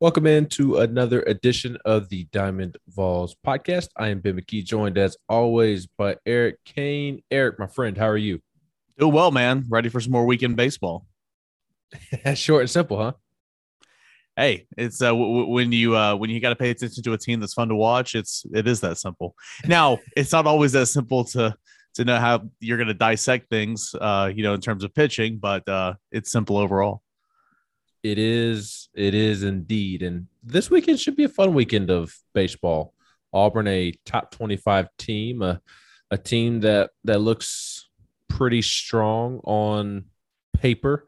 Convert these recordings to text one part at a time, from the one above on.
Welcome into another edition of the Diamond Vols podcast. I am Ben McKee, joined as always by Eric Cain. Eric, my friend, how are you? Doing well, man. Ready for some more weekend baseball. That's Short and simple, huh? Hey, it's uh, w- w- when you uh, when you got to pay attention to a team that's fun to watch. It's it is that simple. Now, it's not always that simple to to know how you're going to dissect things, uh, you know, in terms of pitching, but uh, it's simple overall. It is. It is indeed. And this weekend should be a fun weekend of baseball. Auburn, a top 25 team, a, a team that, that looks pretty strong on paper.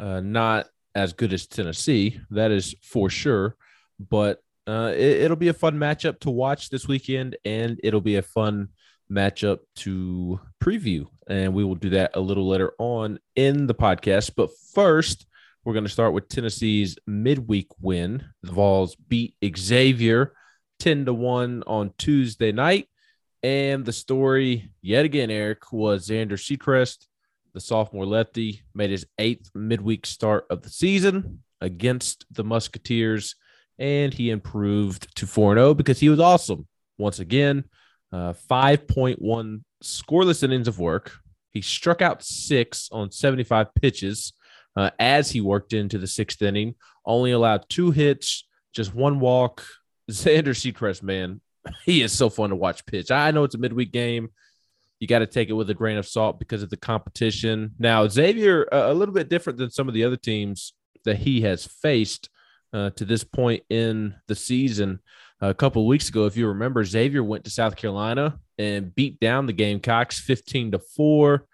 Uh, not as good as Tennessee, that is for sure. But uh, it, it'll be a fun matchup to watch this weekend, and it'll be a fun matchup to preview. And we will do that a little later on in the podcast. But first, we're going to start with Tennessee's midweek win. The Vols beat Xavier 10 to 1 on Tuesday night. And the story, yet again, Eric, was Xander Sechrest, the sophomore lefty, made his eighth midweek start of the season against the Musketeers. And he improved to 4 0 because he was awesome. Once again, uh, 5.1 scoreless innings of work. He struck out six on 75 pitches uh, as he worked into the sixth inning. Only allowed two hits, just one walk. Xander Sechrest, man, he is so fun to watch pitch. I know it's a midweek game. You got to take it with a grain of salt because of the competition. Now, Xavier, a little bit different than some of the other teams that he has faced uh, to this point in the season. A couple weeks ago, if you remember, Xavier went to South Carolina and beat down the Gamecocks 15 to 4.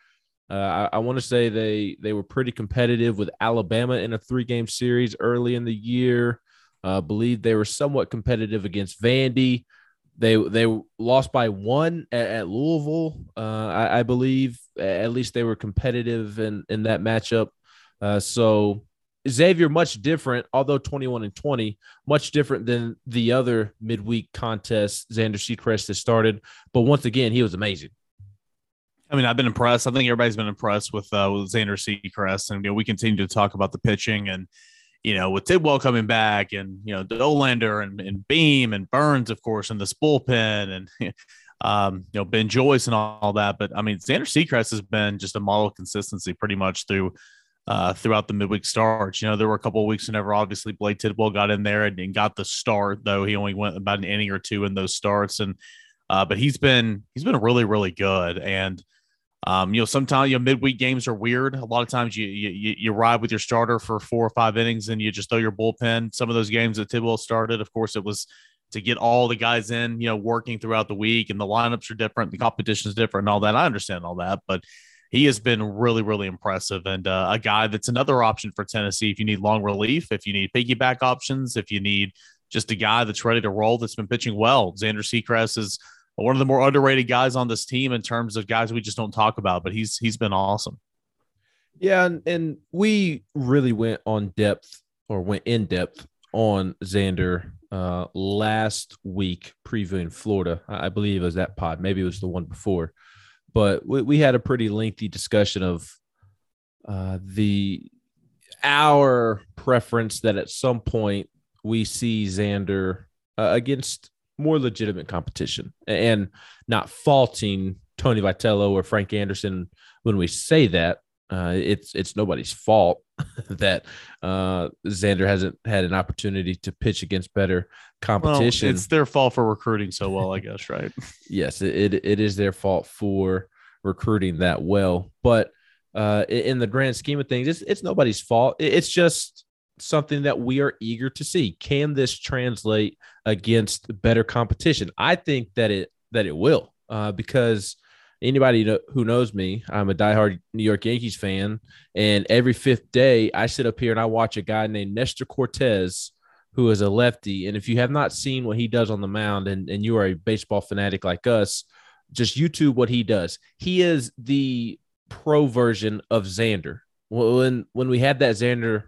Uh, I, I want to say they they were pretty competitive with Alabama in a three game series early in the year. I uh, believe they were somewhat competitive against Vandy. They they lost by one at, at Louisville. Uh, I, I, believe at least they were competitive in in that matchup. Uh, so Xavier much different, although 21 and 20, much different than the other midweek contests Xander Sechrest has started. But once again, he was amazing. I mean, I've been impressed. I think everybody's been impressed with uh, with Xander Sechrest, and you know, we continue to talk about the pitching, and you know, with Tidwell coming back, and you know, Dolander and, and Beam and Burns, of course, and this bullpen, and um, you know, Ben Joyce and all, all, that. But I mean, Xander Sechrest has been just a model of consistency pretty much through uh, throughout the midweek starts. You know, there were a couple of weeks whenever obviously Blade Tidwell got in there and, and got the start, though he only went about an inning or two in those starts, and uh, but he's been he's been really really good and um, you know, sometimes you know midweek games are weird. A lot of times you, you you ride with your starter for four or five innings and you just throw your bullpen. Some of those games that Tidwell started, of course, it was to get all the guys in, you know, working throughout the week, and the lineups are different, the competition is different, and all that. I understand all that, but he has been really, really impressive, and uh, a guy that's another option for Tennessee if you need long relief, if you need piggyback options, if you need just a guy that's ready to roll that's been pitching well. Xander Sechrest is one of the more underrated guys on this team in terms of guys we just don't talk about, but he's he's been awesome. Yeah, and, and we really went on depth or went in depth on Xander uh, last week previewing Florida. I believe it was that pod, maybe it was the one before, but we, we had a pretty lengthy discussion of uh, the our preference that at some point we see Xander uh, against more legitimate competition and not faulting Tony Vitello or Frank Anderson when we say that. Uh, it's it's nobody's fault that uh, Xander hasn't had an opportunity to pitch against better competition. Well, it's their fault for recruiting so well, I guess, right? yes, it, it is their fault for recruiting that well. But uh, in the grand scheme of things, it's it's nobody's fault. It's just something that we are eager to see. Can this translate against better competition? I think that it that it will, uh, because anybody who knows me, I'm a diehard New York Yankees fan, and every fifth day I sit up here and I watch a guy named Nestor Cortes. who is a lefty. And if you have not seen what he does on the mound, and and you are a baseball fanatic like us, just YouTube what he does. He is the pro version of Xander. When when we had that Xander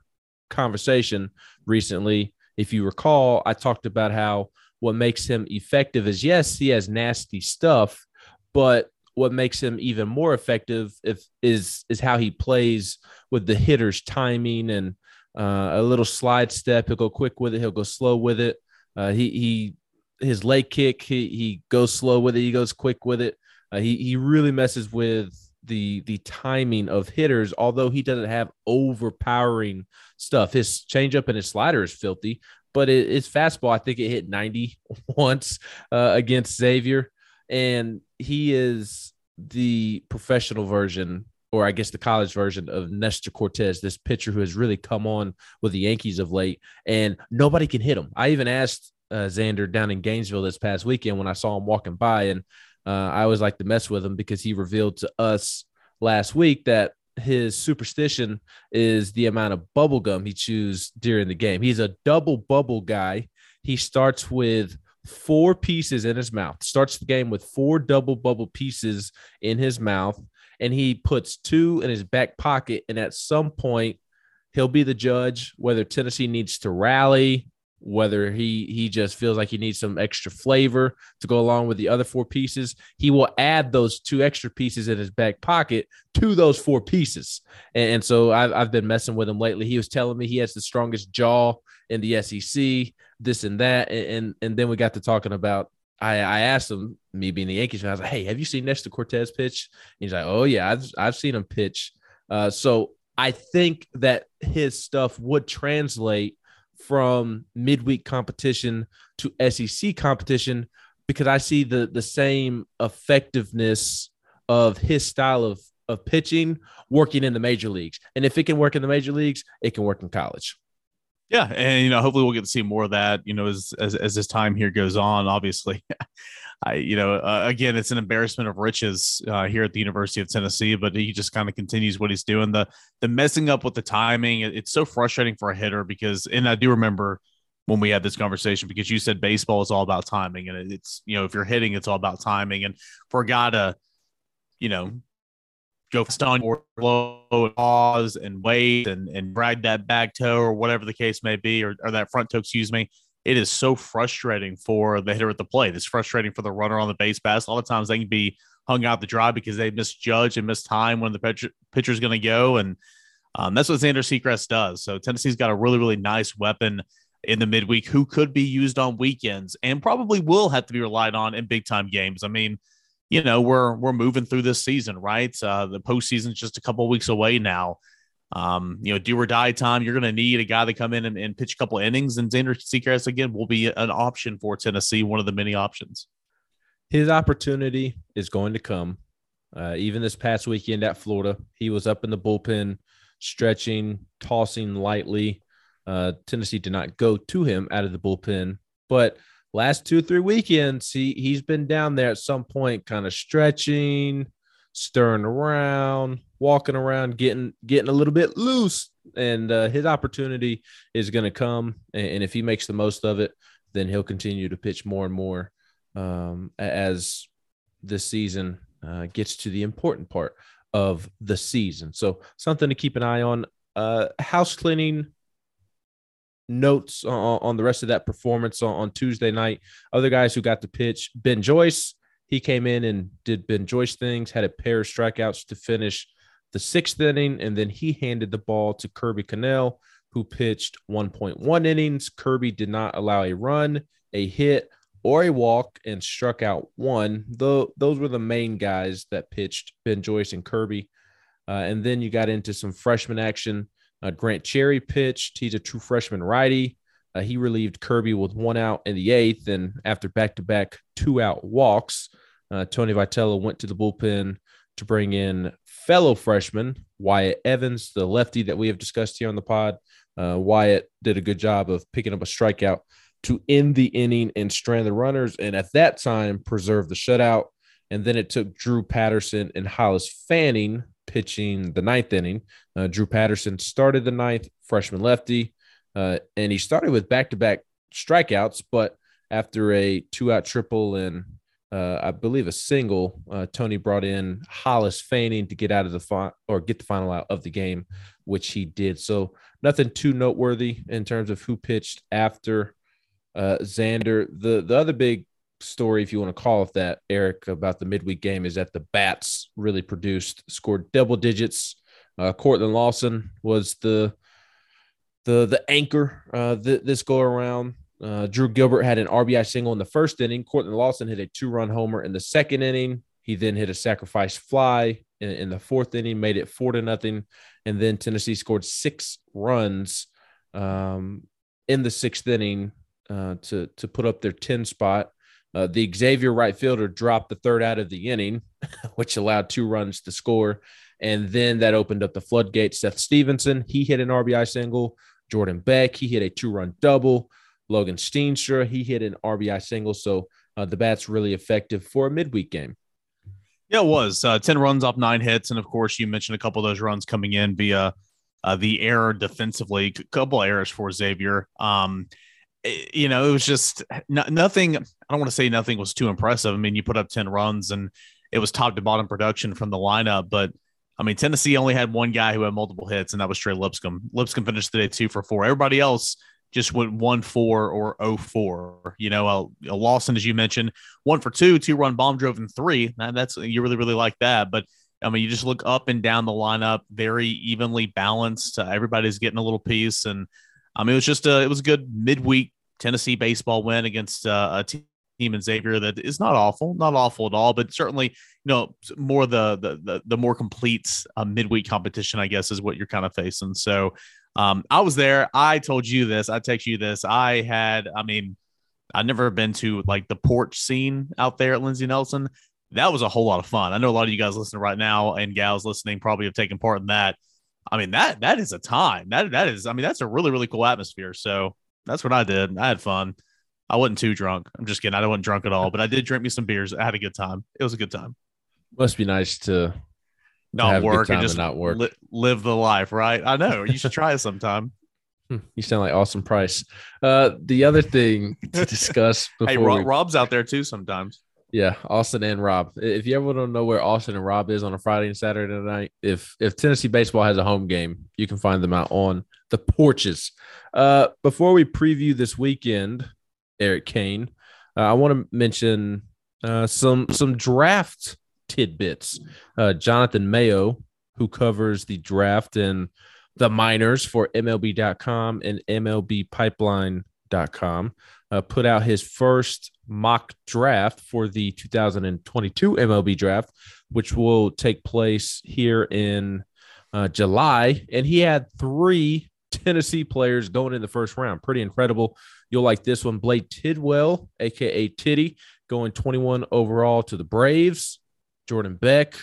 conversation recently. If you recall, I talked about how what makes him effective is yes, he has nasty stuff, but what makes him even more effective if is is how he plays with the hitter's timing and uh, a little slide step. He'll go quick with it. He'll go slow with it. Uh, he he his leg kick. He he goes slow with it. He goes quick with it. Uh, he he really messes with the the timing of hitters. Although he doesn't have overpowering stuff, his changeup and his slider is filthy. But it, his fastball, I think it hit 90 once uh, against Xavier, and he is the professional version or I guess the college version of Nestor Cortes, this pitcher who has really come on with the Yankees of late, and nobody can hit him. I even asked uh, Xander down in Gainesville this past weekend when I saw him walking by, and uh, I always like to mess with him because he revealed to us last week that his superstition is the amount of bubble gum he chews during the game. He's a double bubble guy. He starts with four pieces in his mouth, starts the game with four double bubble pieces in his mouth and he puts two in his back pocket. And at some point, he'll be the judge whether Tennessee needs to rally, whether he he just feels like he needs some extra flavor to go along with the other four pieces. He will add those two extra pieces in his back pocket to those four pieces. And, and so I've, I've been messing with him lately. He was telling me he has the strongest jaw in the SEC, this and that. And, and, and then we got to talking about I, I asked him, me being the Yankees fan, I was like, "Hey, have you seen Nestor Cortes pitch?" He's like, "Oh yeah, I've I've seen him pitch." Uh, so I think that his stuff would translate from midweek competition to SEC competition because I see the the same effectiveness of his style of of pitching working in the major leagues. And if it can work in the major leagues, it can work in college. Yeah, and you know, hopefully we'll get to see more of that. You know, as as, as this time here goes on. Obviously, I you know, uh, again, it's an embarrassment of riches uh, here at the University of Tennessee. But he just kind of continues what he's doing. The the messing up with the timing. It's so frustrating for a hitter because, and I do remember when we had this conversation because you said baseball is all about timing, and it's you know if you're hitting, it's all about timing. And for a guy to, you know, go on or low and pause and wait and, and drag that back toe or whatever the case may be, or, or that front toe, excuse me. It is so frustrating for the hitter at the plate. It's frustrating for the runner on the base pass. A lot of times they can be hung out the dry because they misjudge and miss time when the pitcher pitcher's going to go. And um, that's what Xander Sechrest does. So Tennessee's got a really, really nice weapon in the midweek who could be used on weekends and probably will have to be relied on in big time games. I mean, you know we're we're moving through this season, right? Uh, the postseason's just a couple weeks away now. Um, you know, do or die time. You're going to need a guy to come in and, and pitch a couple innings, and Xander Sechrest again will be an option for Tennessee, one of the many options. His opportunity is going to come. Uh, even this past weekend at Florida, he was up in the bullpen, stretching, tossing lightly. Uh, Tennessee did not go to him out of the bullpen, but last two three weekends he he's been down there at some point kind of stretching stirring around walking around getting getting a little bit loose and uh, his opportunity is going to come and, and, if he makes the most of it then he'll continue to pitch more and more um, as this season uh, gets to the important part of the season. So something to keep an eye on. Uh, house cleaning notes on, on the rest of that performance on, on, Tuesday night. Other guys who got to pitch, Ben Joyce, he came in and did Ben Joyce things, had a pair of strikeouts to finish the sixth inning, and then he handed the ball to Kirby Connell, who pitched 1.1 innings. Kirby did not allow a run, a hit, or a walk and struck out one. Though those were the main guys that pitched Ben Joyce and Kirby. Uh, and then you got into some freshman action. Uh, Grant Cherry pitched. He's a true freshman righty. Uh, he relieved Kirby with one out in the eighth. And after back to back two out walks, uh, Tony Vitello went to the bullpen to bring in fellow freshman Wyatt Evans, the lefty that we have discussed here on the pod. Uh, Wyatt did a good job of picking up a strikeout to end the inning and strand the runners. And at that time, preserve the shutout. And then it took Drew Patterson and Hollis Fanning pitching the ninth inning. Uh, Drew Patterson started the ninth, freshman lefty, uh, and he started with back to back strikeouts. But after a two out triple and uh, I believe a single, uh, Tony brought in Hollis Fanning to get out of the fi- or get the final out of the game, which he did. So nothing too noteworthy in terms of who pitched after uh, Xander. The the other big story, if you want to call it that, Eric, about the midweek game is that the Bats really produced, scored double digits. Uh, Cortland Lawson was the the the anchor uh, th- this go around. Uh, Drew Gilbert had an RBI single in the first inning. Cortland Lawson hit a two run homer in the second inning. He then hit a sacrifice fly in, in, the fourth inning, made it four to nothing, and then Tennessee scored six runs um, in the sixth inning uh, to to put up their ten spot. Uh, the Xavier right fielder dropped the third out of the inning, which allowed two runs to score. And then that opened up the floodgate. Seth Stevenson, he hit an RBI single. Jordan Beck, he hit a two run double. Logan Steenstra, he hit an RBI single. So uh, the bat's really effective for a midweek game. Yeah, it was uh, 10 runs off nine hits. And of course, you mentioned a couple of those runs coming in via uh, the error defensively, a couple errors for Xavier. Um, Eh, you know, it was just nothing. I don't want to say nothing was too impressive. I mean, you put up 10 runs and it was top to bottom production from the lineup. But I mean, Tennessee only had one guy who had multiple hits, and that was Trey Lipscomb. Lipscomb finished the day two for four. Everybody else just went one four or oh four. You know, uh, a Lawson, as you mentioned, one for two, two run bomb drove in three. that's you really really like that. But I mean, you just look up and down the lineup, very evenly balanced. Uh, everybody's getting a little piece, and I mean, it was just a it was a good midweek Tennessee baseball win against uh, a team in Xavier that is not awful, not awful at all, but certainly you know more the the the, the more complete uh, midweek competition, I guess, is what you're kind of facing. So um, I was there. I told you this. I text you this. I had, I mean, I've never been to like the porch scene out there at Lindsey Nelson. That was a whole lot of fun. I know a lot of you guys listening right now and gals listening probably have taken part in that. I mean that that is a time. That that is. I mean that's a really really cool atmosphere. So that's what I did. I had fun. I wasn't too drunk. I'm just kidding. I wasn't drunk at all, but I did drink me some beers. I had a good time. It was a good time. Must be nice to not work and just not work. Li- live the life, right? I know. You should try it sometime. Hmm, you sound like Austin Price. Uh, the other thing to discuss hey, Rob, we... Rob's out there too sometimes. Yeah, Austin and Rob. If you ever don't know where Austin and Rob is on a Friday and Saturday night, if if Tennessee baseball has a home game, you can find them out on the porches. Uh, before we preview this weekend, Eric Cain, uh, I want to mention uh, some some draft tidbits. Uh, Jonathan Mayo, who covers the draft and the minors for MLB.com and MLBPipeline.com, uh, put out his first mock draft for the 2022 MLB draft, which will take place here in uh, July. And he had three Tennessee players going in the first round. Pretty incredible. You'll like this one. Blade Tidwell, aka Titty, going 21 overall to the Braves. Jordan Beck,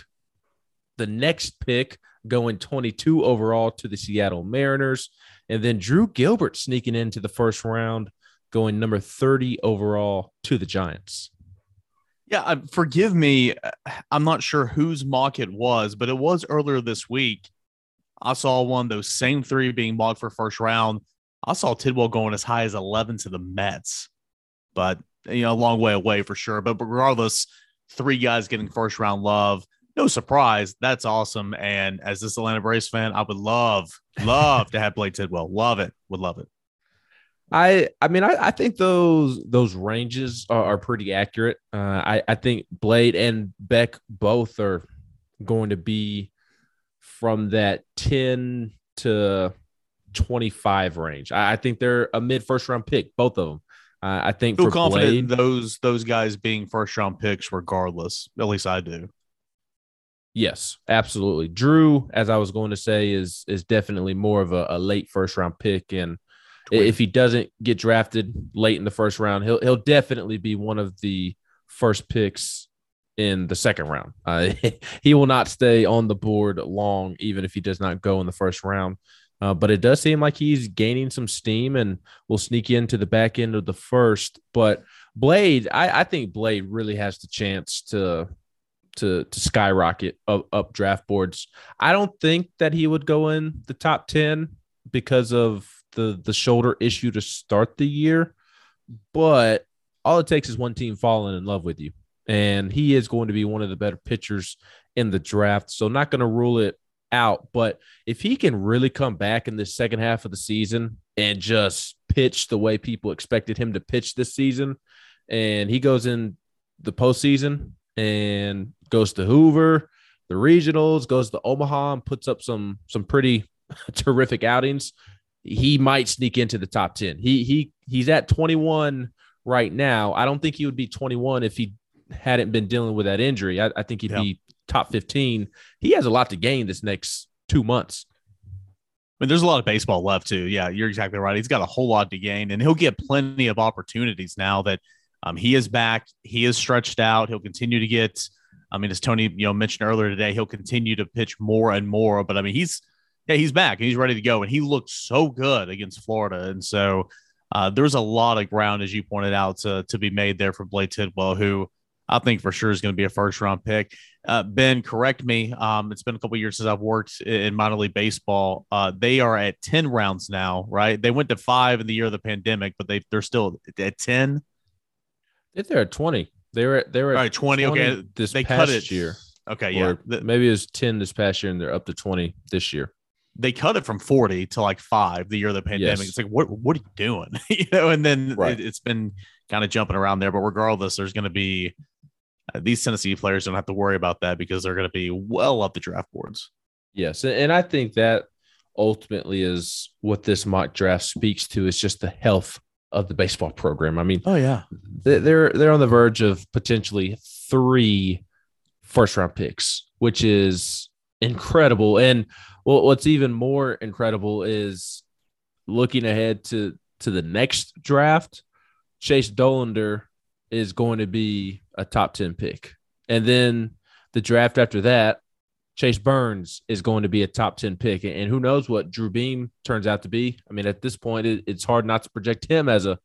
the next pick, going 22 overall to the Seattle Mariners. And then Drew Gilbert sneaking into the first round going number 30 overall to the Giants. Yeah, forgive me. I'm not sure whose mock it was, but it was earlier this week. I saw one those same three being mocked for first round. I saw Tidwell going as high as 11 to the Mets, but you know, a long way away for sure. But regardless, three guys getting first round love. No surprise. That's awesome. And as this Atlanta Braves fan, I would love, love to have Blade Tidwell. Love it. Would love it. I I mean I, I think those those ranges are, are pretty accurate. Uh, I I think Blade and Beck both are going to be from that ten to twenty five range. I, I, think they're a mid first round pick, both of them. Uh, I think feel confident Blade, those those guys being first round picks, regardless. At least I do. Yes, absolutely. Drew, as I was going to say, is is definitely more of a, a late first round pick and 20. If he doesn't get drafted late in the first round, he'll he'll definitely be one of the first picks in the second round. Uh, he will not stay on the board long, even if he does not go in the first round. Uh, but it does seem like he's gaining some steam and will sneak into the back end of the first. But Blade, I, I think Blade really has the chance to to to skyrocket up, up draft boards. I don't think that he would go in the top ten because of the the shoulder issue to start the year, but all it takes is one team falling in love with you, and he is going to be one of the better pitchers in the draft. So not going to rule it out, but if he can really come back in the second half of the season and just pitch the way people expected him to pitch this season, and he goes in the postseason and goes to Hoover, the regionals, goes to Omaha and puts up some some pretty terrific outings he might sneak into the top 10. He he he's at 21 right now. I don't think he would be 21 if he hadn't been dealing with that injury. I, I think he'd be top 15. He has a lot to gain this next two months. I mean, there's a lot of baseball left too. Yeah, you're exactly right. He's got a whole lot to gain, and he'll get plenty of opportunities now that um, he is back. He is stretched out. He'll continue to get. I mean, as Tony you know mentioned earlier today, he'll continue to pitch more and more. But I mean, he's yeah, he's back and he's ready to go, and he looked so good against Florida. And so uh, there's a lot of ground, as you pointed out, to to be made there for Blade Tidwell, who I think for sure is going to be a first round pick. Uh, ben, correct me. Um, it's been a couple years since I've worked in minor league baseball. Uh, they are at 10 rounds now, right? They went to five in the year of the pandemic, but they, they're still at 10. They're at 20. They were at, they were at right, 20, 20. Okay. This they past cut it. year. Okay. Yeah. Maybe it was 10 this past year and they're up to 20 this year. They cut it from 40 to like five the year of the pandemic. Yes. It's like, what, what are you doing? you know, and then right. it, it's been kind of jumping around there, but regardless, there's going to be, uh, these Tennessee players don't have to worry about that because they're going to be well up the draft boards. Yes, and I think that ultimately is what this mock draft speaks to is just the health of the baseball program. I mean, oh yeah, they're they're on the verge of potentially three first round picks, which is incredible. And what's even more incredible is looking ahead to to the next draft. Chase Dolander is going to be a top 10 pick. And then the draft after that, Chase Burns is going to be a top 10 pick. And who knows what Drew Beam turns out to be. I mean, at this point, it's hard not to project him as a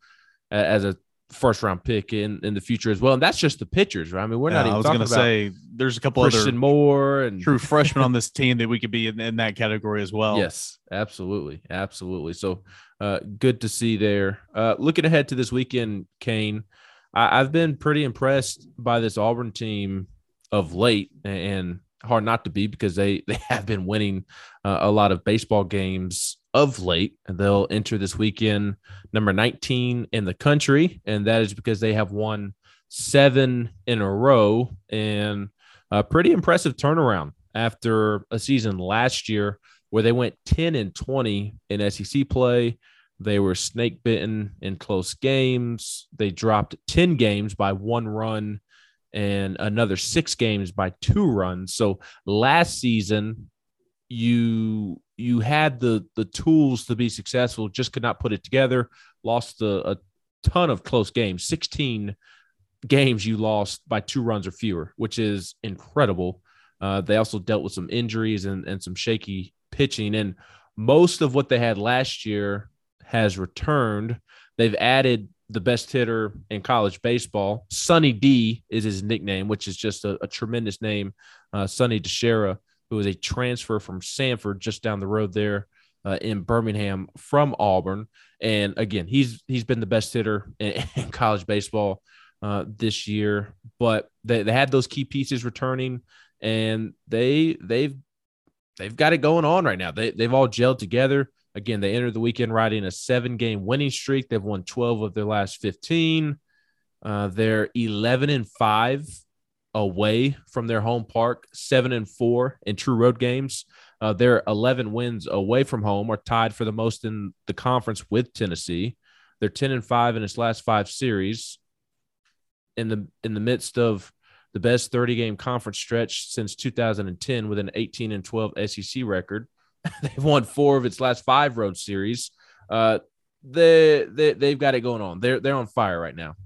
as a first round pick in, in the future as well. And that's just the pitchers, right? I mean, we're yeah, not even I was going to say there's a couple Christian other Moore and true freshmen on this team that we could be in, in that category as well. Yes, absolutely. Absolutely. So uh, good to see there. Uh, looking ahead to this weekend, Cain, I, have been pretty impressed by this Auburn team of late, and hard not to be because they they have been winning uh, a lot of baseball games of late. They'll enter this weekend number 19 in the country, and that is because they have won seven in a row and a pretty impressive turnaround after a season last year where they went 10 and 20 in SEC play they were snake bitten in close games. They dropped 10 games by one run and another six games by two runs. So last season, you you had the the tools to be successful, just could not put it together. Lost a, a ton of close games. 16 games you lost by two runs or fewer, which is incredible. Uh, they also dealt with some injuries and, and some shaky pitching. And most of what they had last year has returned. They've added the best hitter in college baseball. Sonny D is his nickname, which is just a, a tremendous name. Uh, Sonny DiChiara, who is a transfer from Samford just down the road there uh, in Birmingham from Auburn. And again, he's he's been the best hitter in, in college baseball uh, this year. But they, they had those key pieces returning, and they they've they've got it going on right now. They they've all gelled together. Again, they entered the weekend riding a seven game winning streak. They've won 12 of their last 15. Uh, they're 11 and 5 away from their home park, 7 and 4 in true road games. Uh, they're 11 wins away from home, are tied for the most in the conference with Tennessee. They're 10 and 5 in its last five series. In the in the midst of the best 30 game conference stretch since 2010 with an 18 and 12 SEC record. they've won four of its last five road series. Uh, they, they they've got it going on. They're they're on fire right now.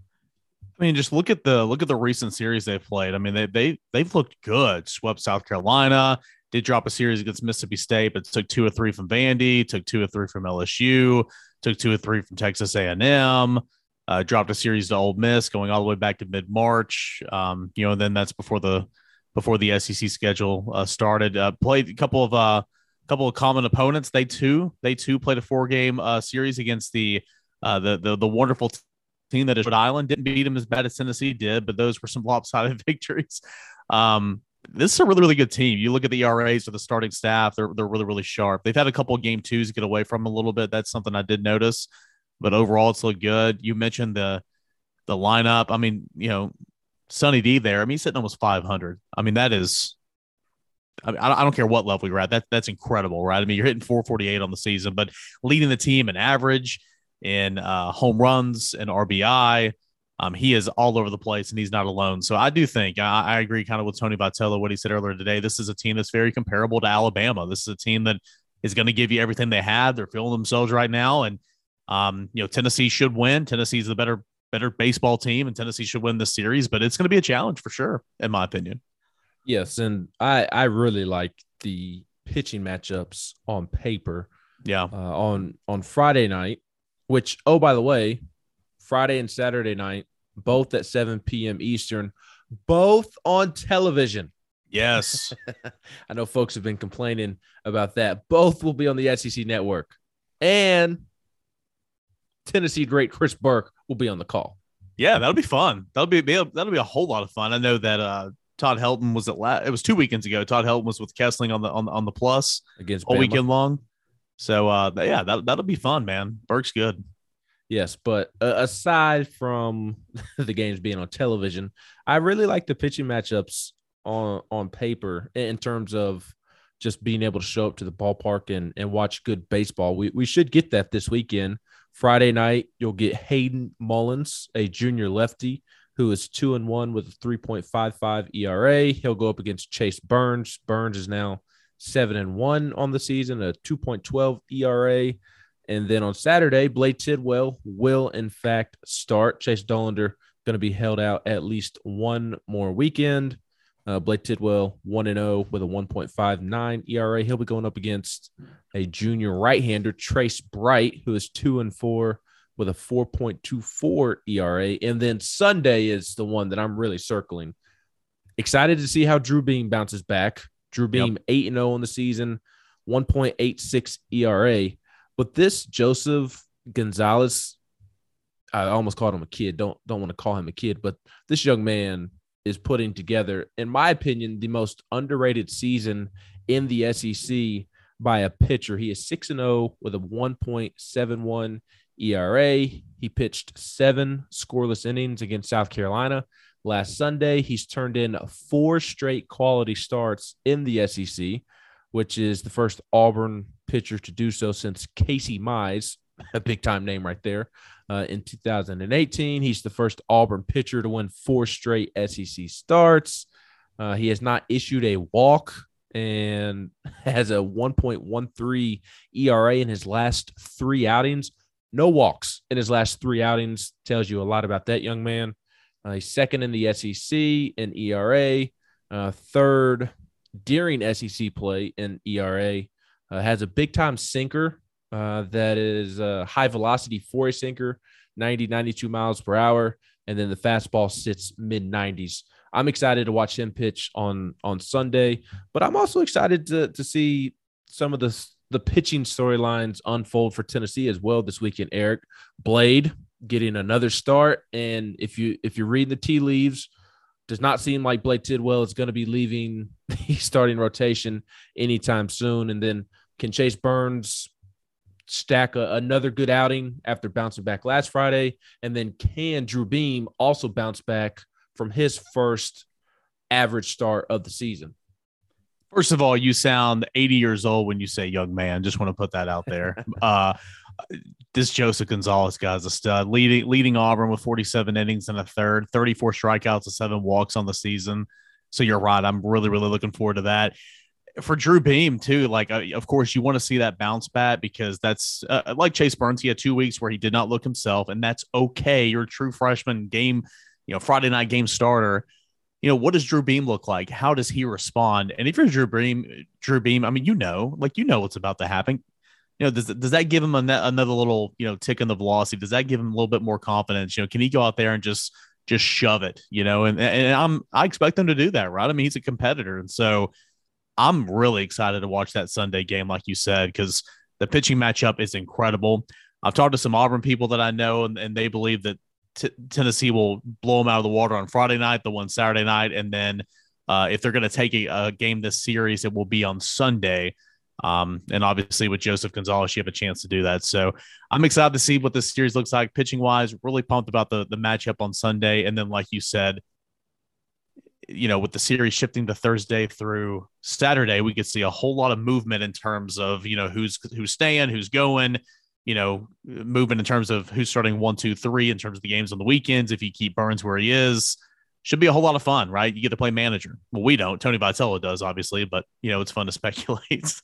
I mean, just look at the look at the recent series they've played. I mean, they they they've looked good. Swept South Carolina, did drop a series against Mississippi State, but took two or three from Vandy, took two or three from LSU, took two or three from Texas A&M. Uh, dropped a series to Ole Miss, going all the way back to mid March. Um, you know, and then that's before the before the SEC schedule uh, started. Uh, played a couple of uh, couple of common opponents. They too, they too played a four game uh, series against the, uh, the the the wonderful team that is Rhode Island. Didn't beat them as bad as Tennessee did, but those were some lopsided victories. Um, this is a really really good team. You look at the ERAs of the starting staff; they're they're really really sharp. They've had a couple of game twos get away from a little bit. That's something I did notice, but overall it's looked good. You mentioned the the lineup. I mean, you know, Sonny D there. I mean, he's sitting almost 500. I mean, that is I, mean, I don't care what level you're at. That that's incredible, right? I mean, you're hitting 448 on the season, but leading the team in average, in uh, home runs, and RBI. Um, he is all over the place, and he's not alone. So I do think I, I agree, kind of with Tony Vitello what he said earlier today. This is a team that's very comparable to Alabama. This is a team that is going to give you everything they have. They're feeling themselves right now, and um, you know Tennessee should win. Tennessee's the better better baseball team, and Tennessee should win this series. But it's going to be a challenge for sure, in my opinion. Yes, and I I really like the pitching matchups on paper. Yeah. Uh, on on Friday night, which oh by the way, Friday and Saturday night, both at 7 p.m. Eastern, both on television. Yes. I know folks have been complaining about that. Both will be on the SEC network. And Tennessee great Chris Burke will be on the call. Yeah, that'll be fun. That'll be that'll be a whole lot of fun. I know that uh Todd Helton was at last. It was two weekends ago. Todd Helton was with Kessling on the on the, on the plus against all Bama. weekend long. So uh, yeah, that that'll be fun, man. Burke's good. Yes, but uh, aside from the games being on television, I really like the pitching matchups on on paper in terms of just being able to show up to the ballpark and and watch good baseball. We we should get that this weekend. Friday night, you'll get Hayden Mullins, a junior lefty who is two and one with a 3.55 ERA. He'll go up against Chase Burns. Burns is now seven and one on the season, a 2.12 ERA. And then on Saturday, Blade Tidwell will in fact start. Chase Dolander going to be held out at least one more weekend. Uh, Blade Tidwell, 1 0 with a 1.59 ERA. He'll be going up against a junior right hander, Trace Bright, who is 2 and 4 with a 4.24 ERA. And then Sunday is the one that I'm really circling. Excited to see how Drew Beam bounces back. Drew Beam 8 yep. 0 on the season, 1.86 ERA. But this Joseph Gonzalez, I almost called him a kid. Don't don't want to call him a kid, but this young man is putting together, in my opinion, the most underrated season in the SEC by a pitcher. He is 6 0 with a 1.71 ERA. He pitched seven scoreless innings against South Carolina last Sunday. He's turned in four straight quality starts in the SEC, which is the first Auburn pitcher to do so since Casey Mize, a big time name right there. Uh, in 2018, he's the first Auburn pitcher to win four straight SEC starts. Uh, he has not issued a walk and has a 1.13 ERA in his last three outings. No walks in his last three outings tells you a lot about that young man. Uh, he's second in the SEC in ERA, uh, third during SEC play in ERA. Uh, has a big time sinker uh, that is a high velocity for a sinker, 90, 92 miles per hour. And then the fastball sits mid 90s. I'm excited to watch him pitch on on Sunday, but I'm also excited to to see some of the the pitching storylines unfold for Tennessee as well this weekend. Eric Blade getting another start, and if you if you read the tea leaves, does not seem like Blade Tidwell is going to be leaving the starting rotation anytime soon. And then can Chase Burns stack a, another good outing after bouncing back last Friday? And then can Drew Beam also bounce back from his first average start of the season? First of all, you sound 80 years old when you say young man. Just want to put that out there. uh, this Joseph Gonzalez guy's a stud, leading leading Auburn with 47 innings and a third, 34 strikeouts and seven walks on the season. So you're right. I'm really, really looking forward to that. For Drew Beam too, like uh, of course you want to see that bounce back because that's uh, like Chase Burns. He had two weeks where he did not look himself, and that's okay. You're a true freshman game, you know, Friday night game starter you know, what does Drew Beam look like? How does he respond? And if you're Drew Beam, Drew Beam, I mean, you know, like you know what's about to happen. You know, does does that give him a, another little you know tick in the velocity? Does that give him a little bit more confidence? You know, can he go out there and just just shove it? You know, and and I'm I expect him to do that, right? I mean, he's a competitor, and so I'm really excited to watch that Sunday game, like you said, because the pitching matchup is incredible. I've talked to some Auburn people that I know, and, and they believe that t- Tennessee will blow them out of the water on Friday night, the one Saturday night, and then uh, if they're going to take a, a, game this series, it will be on Sunday. Um, and obviously, with Joseph Gonzalez, you have a chance to do that. So I'm excited to see what this series looks like pitching wise. Really pumped about the the matchup on Sunday. And then, like you said, you know, with the series shifting to Thursday through Saturday, we could see a whole lot of movement in terms of, you know, who's who's staying, who's going, you know, moving in terms of who's starting one, two, three in terms of the games on the weekends. If you keep Burns where he is, should be a whole lot of fun, right? You get to play manager. Well, we don't. Tony Vitello does, obviously, but you know, it's fun to speculate.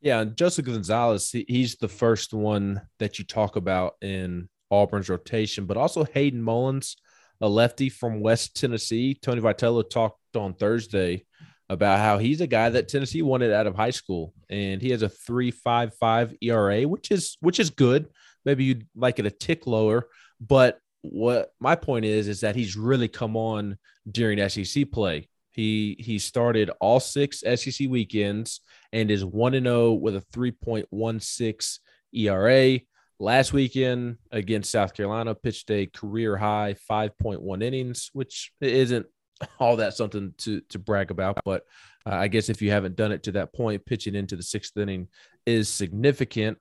yeah, Joseph Gonzalez, he's the first one that you talk about in Auburn's rotation, but also Hayden Mullins, a lefty from West Tennessee. Tony Vitello talked on Thursday about how he's a guy that Tennessee wanted out of high school, and he has a three five five ERA, which is which is good. Maybe you'd like it a tick lower, but what my point is is that he's really come on during SEC play. He he started all six SEC weekends and is 1 and 0 with a 3.16 ERA. Last weekend against South Carolina pitched a career high 5.1 innings, which isn't all that something to to brag about, but uh, I guess if you haven't done it to that point, pitching into the sixth inning is significant.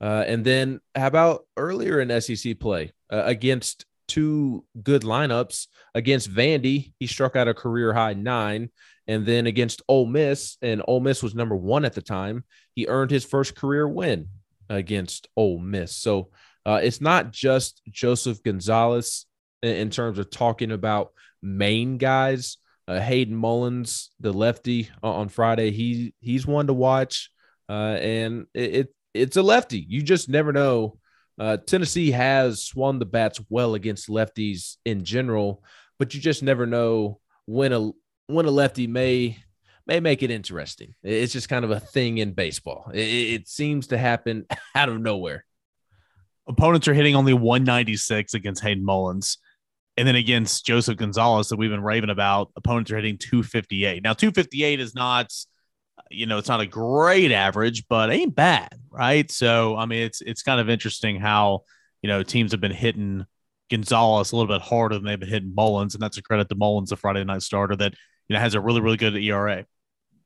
Uh, and then how about earlier in SEC play uh, against two good lineups against Vandy? He struck out a career high nine. And then against Ole Miss, and Ole Miss was number one at the time, he earned his first career win against Ole Miss. So uh, it's not just Joseph Gonzalez in, in, terms of talking about main guys. Uh, Hayden Mullins, the lefty on Friday, he he's one to watch, uh, and it, it it's a lefty. You just never know. Uh, Tennessee has swung the bats well against lefties in general, but you just never know when a when a lefty may may make it interesting. It's just kind of a thing in baseball. It, it seems to happen out of nowhere. Opponents are hitting only 196 against Hayden Mullins. And then against Joseph Gonzalez that we've been raving about, opponents are hitting 258. Now, 258 is not you know, it's not a great average, but ain't bad, right? So, I mean, it's it's kind of interesting how you know teams have been hitting Gonzalez a little bit harder than they've been hitting Mullins, and that's a credit to Mullins, the Friday night starter, that you know has a really really good ERA.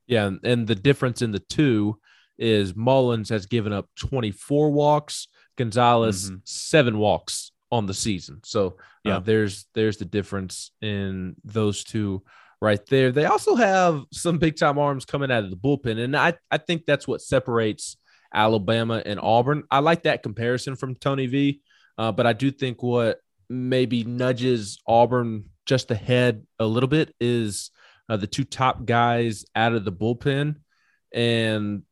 Yeah, and the difference in the two is Mullins has given up 24 walks, Gonzalez mm-hmm. seven walks on the season. So uh, yeah, there's there's the difference in those two right there. They also have some big time arms coming out of the bullpen, and I I think that's what separates Alabama and Auburn. I like that comparison from Tony V, uh, but I do think what maybe nudges Auburn just ahead a little bit is uh, the two top guys out of the bullpen, and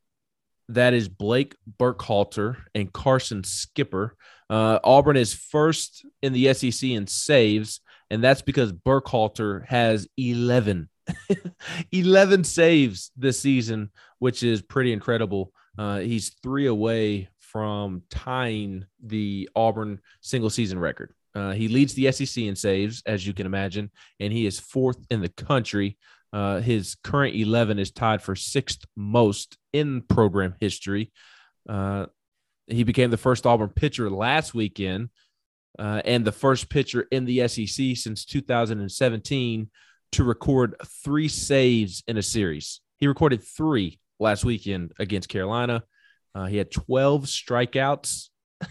that is Blake Burkhalter and Carson Skipper. Uh, Auburn is first in the SEC in saves, and that's because Burkhalter has 11, 11 saves this season, which is pretty incredible. Uh, he's three away from tying the Auburn single season record. Uh, he leads the SEC in saves, as you can imagine, and he is fourth in the country. Uh, his current 11 is tied for sixth most in program history. Uh, he became the first Auburn pitcher last weekend uh, and the first pitcher in the SEC since 2017 to record three saves in a series. He recorded three last weekend against Carolina. Uh, he had 12 strikeouts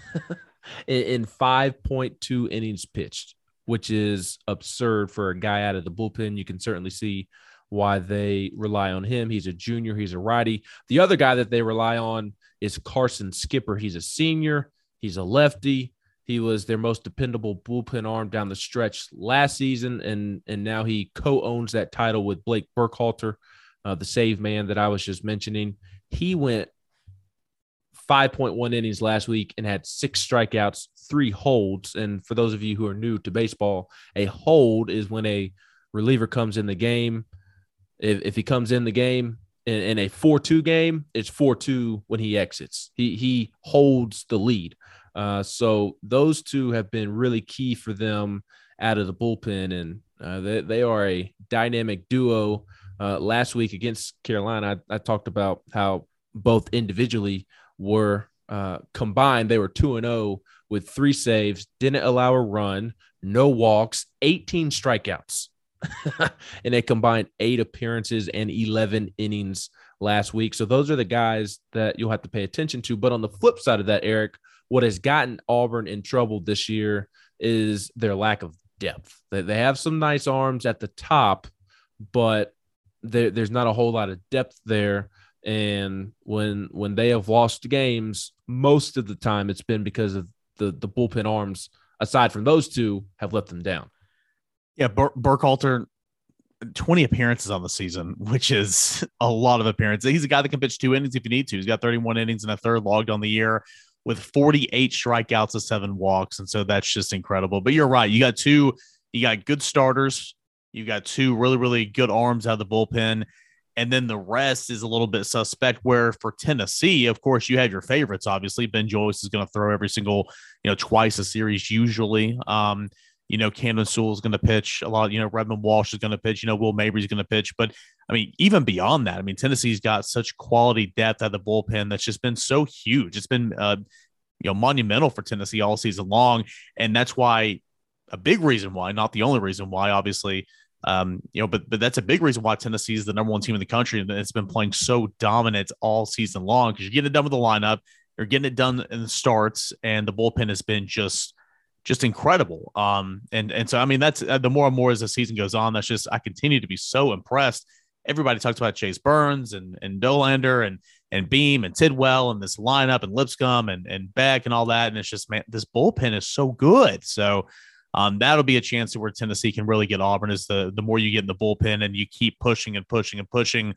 in, in 5.2 innings pitched, which is absurd for a guy out of the bullpen. You can certainly see why they rely on him. He's a junior, he's a righty. The other guy that they rely on is Carson Skipper. He's a senior, he's a lefty. He was their most dependable bullpen arm down the stretch last season, and and now he co-owns that title with Blake Burkhalter, uh, the save man that I was just mentioning. He went 5.1 innings last week and had six strikeouts, three holds. And for those of you who are new to baseball, a hold is when a reliever comes in the game. If, if he comes in the game in, in a 4 2 game, it's 4 2 when he exits. He, he holds the lead. Uh, so those two have been really key for them out of the bullpen, and uh, they, they are a dynamic duo. Uh, last week against Carolina, I, I, talked about how both individually were uh, combined. They were 2 and 0 with three saves, didn't allow a run, no walks, 18 strikeouts. and they combined eight appearances and 11 innings last week. So those are the guys that you'll have to pay attention to. But on the flip side of that, Eric, what has gotten Auburn in trouble this year is their lack of depth. They, have some nice arms at the top, but there's not a whole lot of depth there. And when when they have lost games, most of the time it's been because of the the bullpen arms. Aside from those two, have let them down. Yeah, Bur- Burkhalter, 20 appearances on the season, which is a lot of appearances. He's a guy that can pitch two innings if you need to. He's got 31 innings and a third logged on the year with 48 strikeouts and seven walks. And so that's just incredible. But you're right. You got two, you got good starters. You got two really, really good arms out of the bullpen. And then the rest is a little bit suspect. Where for Tennessee, of course, you had your favorites. Obviously, Ben Joyce is going to throw every single, you know, twice a series usually. Um, you know, Camden Sewell is going to pitch a lot. You know, Redmond Walsh is going to pitch. You know, Will Mabry's going to pitch. But I mean, even beyond that, I mean, Tennessee's got such quality depth at the bullpen that's just been so huge. It's been, uh, you know, monumental for Tennessee all season long, and that's why a big reason why, not the only reason why, obviously. Um, you know, but but that's a big reason why Tennessee is the number one team in the country, and it's been playing so dominant all season long because you're getting it done with the lineup, you're getting it done in the starts, and the bullpen has been just just incredible. Um, and and so I mean that's uh, the more and more as the season goes on, that's just I continue to be so impressed. Everybody talks about Chase Burns and and Dollander and and Beam and Tidwell and this lineup and Lipscomb and and Beck and all that, and it's just man, this bullpen is so good. So. Um, that'll be a chance where Tennessee can really get Auburn. Is the the more you get in the bullpen and you keep pushing and pushing and pushing,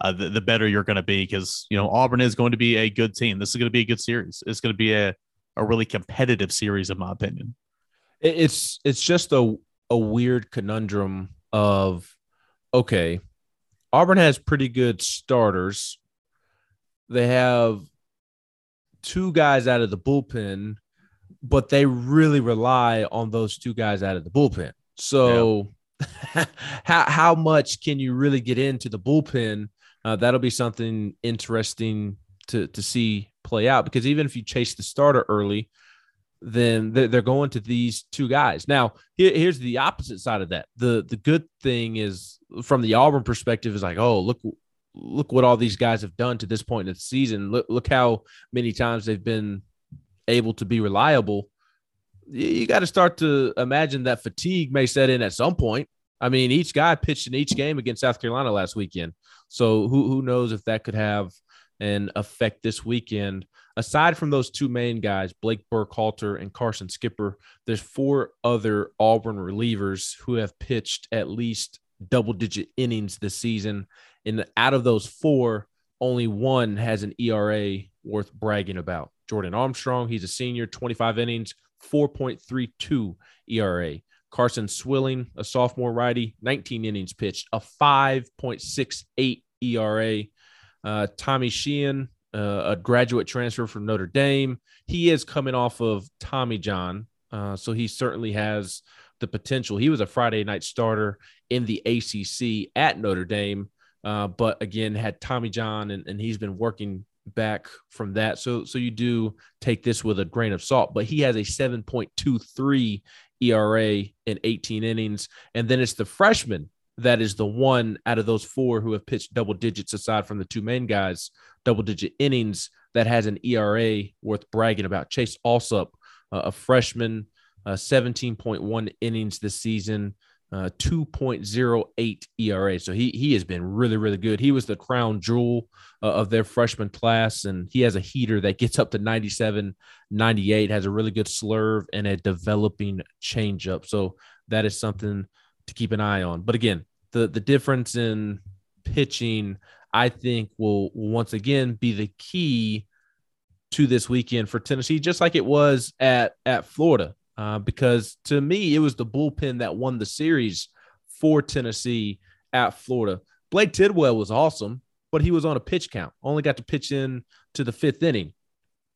uh, the, the better you're going to be because you know Auburn is going to be a good team. This is going to be a good series. It's going to be a a really competitive series, in my opinion. It's it's just a a weird conundrum of okay, Auburn has pretty good starters. They have two guys out of the bullpen, but they really rely on those two guys out of the bullpen. So, yeah. how how much can you really get into the bullpen? Uh, that'll be something interesting to to see play out because even if you chase the starter early, then they're going to these two guys. Now, here's the opposite side of that. The the good thing is from the Auburn perspective is like, oh, look look what all these guys have done to this point in the season. Look look how many times they've been able to be reliable. You got to start to imagine that fatigue may set in at some point. I mean, each guy pitched in each game against South Carolina last weekend. So who who knows if that could have and affect this weekend. Aside from those two main guys, Blake Burkhalter and Carson Skipper, there's four other Auburn relievers who have pitched at least double digit innings this season. And out of those four, only one has an ERA worth bragging about. Jordan Armstrong, he's a senior, 25 innings, 4.32 ERA. Carson Swilling, a sophomore righty, 19 innings pitched, a 5.68 ERA. Uh, Tommy Sheehan, uh, a graduate transfer from Notre Dame. He is coming off of Tommy John, uh, so he certainly has the potential. He was a Friday night starter in the ACC at Notre Dame, uh, but again had Tommy John, and, and he's been working back from that. So so you do take this with a grain of salt. But he has a 7.23 ERA in 18 innings, and then it's the freshman that is the one out of those four who have pitched double digits aside from the two main guys, double digit innings that has an ERA worth bragging about. Chase Allsup, uh, a freshman, uh, 17.1 innings this season, uh, 2.08 ERA. So he he has been really really good. He was the crown jewel uh, of their freshman class, and he has a heater that gets up to 97, 98. Has a really good slurve and a developing changeup. So that is something to keep an eye on. But again, the the difference in pitching, I think, will, once again be the key to this weekend for Tennessee, just like it was at at Florida. Uh, because to me, it was the bullpen that won the series for Tennessee at Florida. Blade Tidwell was awesome, but he was on a pitch count. Only got to pitch in to the fifth inning.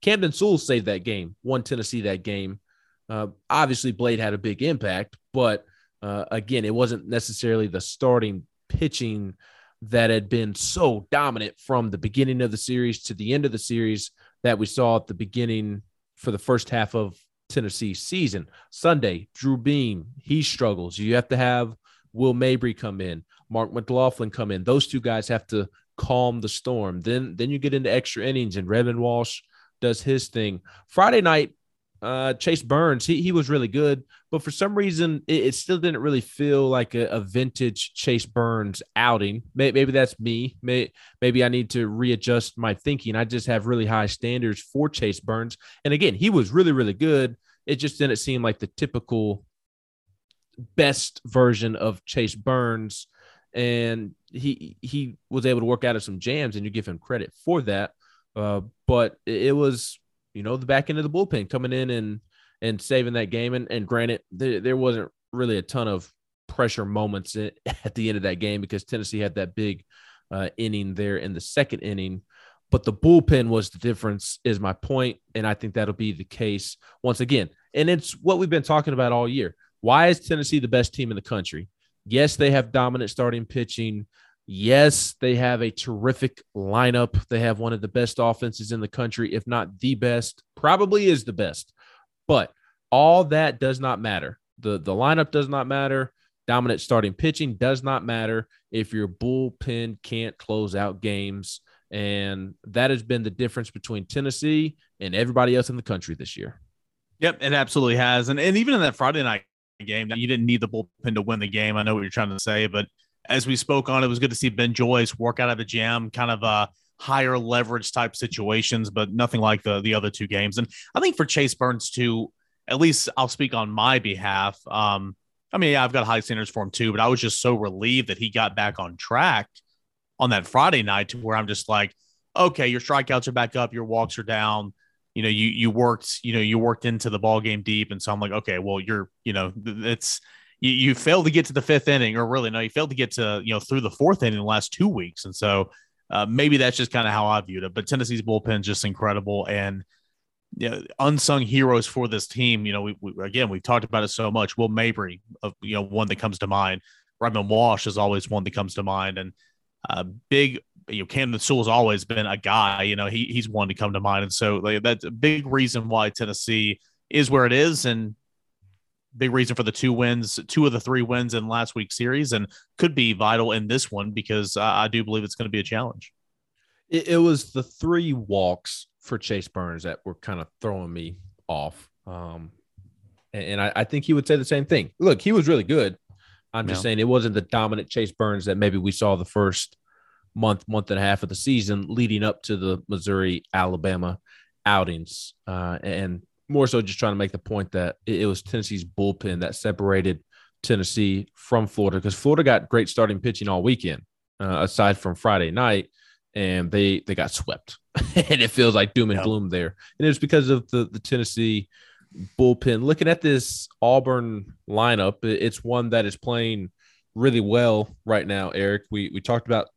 Camden Sewell saved that game, won Tennessee that game. Uh, obviously, Blade had a big impact, but uh, again, it wasn't necessarily the starting pitching that had been so dominant from the beginning of the series to the end of the series that we saw at the beginning for the first half of Tennessee season. Sunday, Drew Beam, he struggles. You have to have Will Mabry come in, Mark McLaughlin come in. Those two guys have to calm the storm. Then then you get into extra innings and Redmond Walsh does his thing. Friday night, uh, Chase Burns, he, he was really good, but for some reason, it, it still didn't really feel like a, a vintage Chase Burns outing. Maybe, maybe that's me. Maybe, maybe I need to readjust my thinking. I just have really high standards for Chase Burns. And again, he was really, really good. It just didn't seem like the typical best version of Chase Burns. And he he was able to work out of some jams, and you give him credit for that. Uh, but it was you know, the back end of the bullpen coming in and and saving that game. And, and granted, there, there wasn't really a ton of pressure moments at the end of that game because Tennessee had that big uh, inning there in the second inning. But the bullpen was the difference, is my point, and I think that'll be the case once again. And it's what we've been talking about all year. Why is Tennessee the best team in the country? Yes, they have dominant starting pitching. Yes, they have a terrific lineup. They have one of the best offenses in the country, if not the best, probably is the best. But all that does not matter. The the lineup does not matter. Dominant starting pitching does not matter if your bullpen can't close out games. And that has been the difference between Tennessee and everybody else in the country this year. Yep, it absolutely has. And and even in that Friday night game, you didn't need the bullpen to win the game. I know what you're trying to say, but as we spoke on, it was good to see Ben Joyce work out of the jam, kind of a higher leverage type situations, but nothing like the the other two games. And I think for Chase Burns too, at least I'll speak on my behalf. Um, I mean, yeah, I've got high standards for him too, but I was just so relieved that he got back on track on that Friday night to where I'm just like, okay, your strikeouts are back up, your walks are down. You know, you you worked, you know, you worked into the ball game deep, and so I'm like, okay, well, you're, you know, it's you, you failed to get to the fifth inning, or really, no, you failed to get to, you know, through the fourth inning in the last two weeks. And so uh, maybe that's just kind of how I viewed it. But Tennessee's bullpen just incredible. And, you know, unsung heroes for this team. You know, we, we again we've talked about it so much. Will Mabry, you know, one that comes to mind. Redmond Walsh is always one that comes to mind, and uh, big. You know, Camden Sewell has always been a guy. You know, he he's one to come to mind, and so like, that's a big reason why Tennessee is where it is. And big reason for the two wins, two of the three wins in last week's series, and could be vital in this one because I, I do believe it's going to be a challenge. It, it, was the three walks for Chase Burns that were kind of throwing me off. Um, and, and I, I, think he would say the same thing. Look, he was really good. I'm just yeah. saying it wasn't the dominant Chase Burns that maybe we saw the first month, month and a half of the season leading up to the Missouri Alabama outings. Uh, and more so just trying to make the point that it, was Tennessee's bullpen that separated Tennessee from Florida because Florida got great starting pitching all weekend, uh, aside from Friday night, and they they got swept, and it feels like doom and gloom there, and it was because of the the Tennessee bullpen. Looking at this Auburn lineup, it's one that is playing really well right now. Eric, we we talked about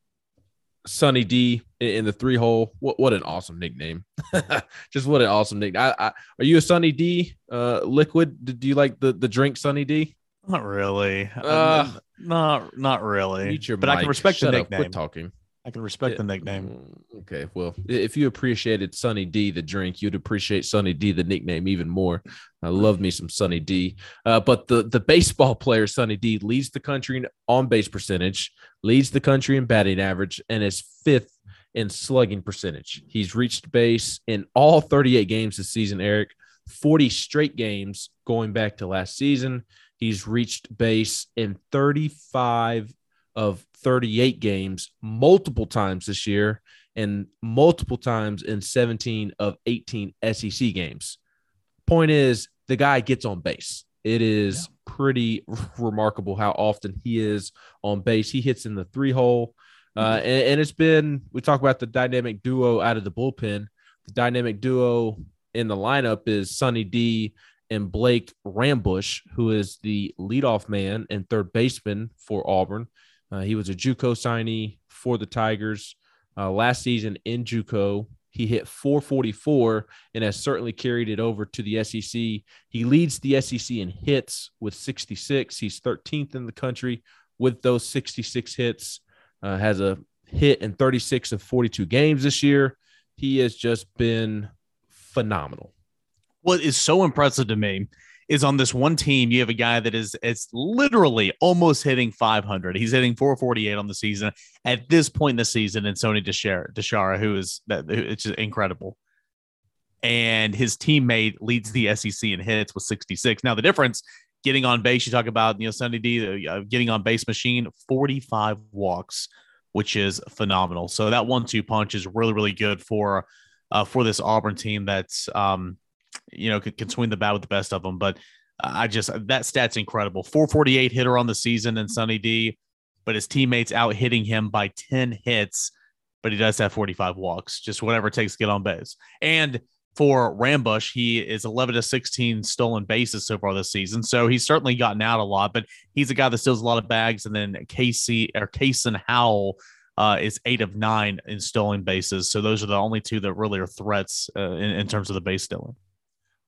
Sunny D in the three hole. What what an awesome nickname! Just what an awesome nickname. I, I, are you a Sunny D uh, liquid? Do you like the the drink Sunny D? Not really. Uh, not not really. but mic. I can respect Shut the nickname. Up. Quit talking. I can respect the nickname. Mm, okay, well, if you appreciated Sunny D the drink, you'd appreciate Sunny D the nickname even more. I love me some Sunny D. Uh, but the the baseball player Sunny D leads the country in on base percentage, leads the country in batting average, and is fifth in slugging percentage. He's reached base in all 38 games this season. Eric, 40 straight games going back to last season. He's reached base in 35 of 38 games multiple times this year and multiple times in 17 of 18 SEC games. Point is, the guy gets on base. It is yeah. pretty remarkable how often he is on base. He hits in the three hole. Uh, and, and it's been, we talk about the dynamic duo out of the bullpen. The dynamic duo in the lineup is Sonny D and Blake Rambusch, who is the leadoff man and third baseman for Auburn. Uh, he was a JUCO signee for the Tigers uh, last season in JUCO. He hit 444 and has certainly carried it over to the SEC. He leads the SEC in hits with 66. He's 13th in the country with those 66 hits. Uh, has a hit in 36 of 42 games this year. He has just been phenomenal. What is so impressive to me is on this one team. You have a guy that is it's literally almost hitting 500. He's hitting 448 on the season at this point in the season. And Sonny DiChiara, DiChiara who is that it's just incredible. and his teammate leads the SEC in hits with 66. Now the difference, getting on base, you talk about you know Sonny D uh, getting on base machine, 45 walks, which is phenomenal. So that one-two punch is really really good for uh, for this Auburn team that's um, you know can, can swing the bat with the best of them. But I just that stat's incredible. 448 hitter on the season and Sunny D, but his teammates out hitting him by 10 hits, but he does have 45 walks, just whatever it takes to get on base. And for Rambusch, he is 11 to 16 stolen bases so far this season. So he's certainly gotten out a lot, but he's a guy that steals a lot of bags. And then Casey or Kason Howell uh, is eight of nine in stolen bases. So those are the only two that really are threats uh, in, in terms of the base stealing.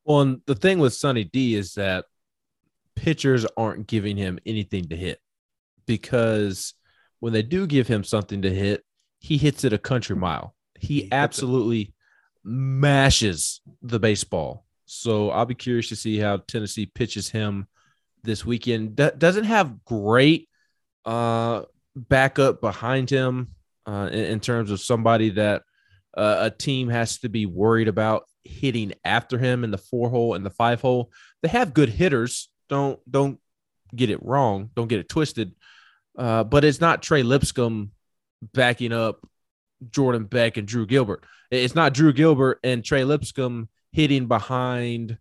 Well, and the thing with Sonny D is that pitchers aren't giving him anything to hit because when they do give him something to hit, he hits it a country mile. He absolutely mashes the baseball. So I'll be curious to see how Tennessee pitches him this weekend. D- doesn't have great uh, backup behind him uh, in, in, terms of somebody that uh, a team has to be worried about hitting after him in the four hole and the five hole. They have good hitters. Don't don't get it wrong. Don't get it twisted. Uh, but it's not Trey Lipscomb backing up Jordan Beck and Drew Gilbert. It's not Drew Gilbert and Trey Lipscomb hitting behind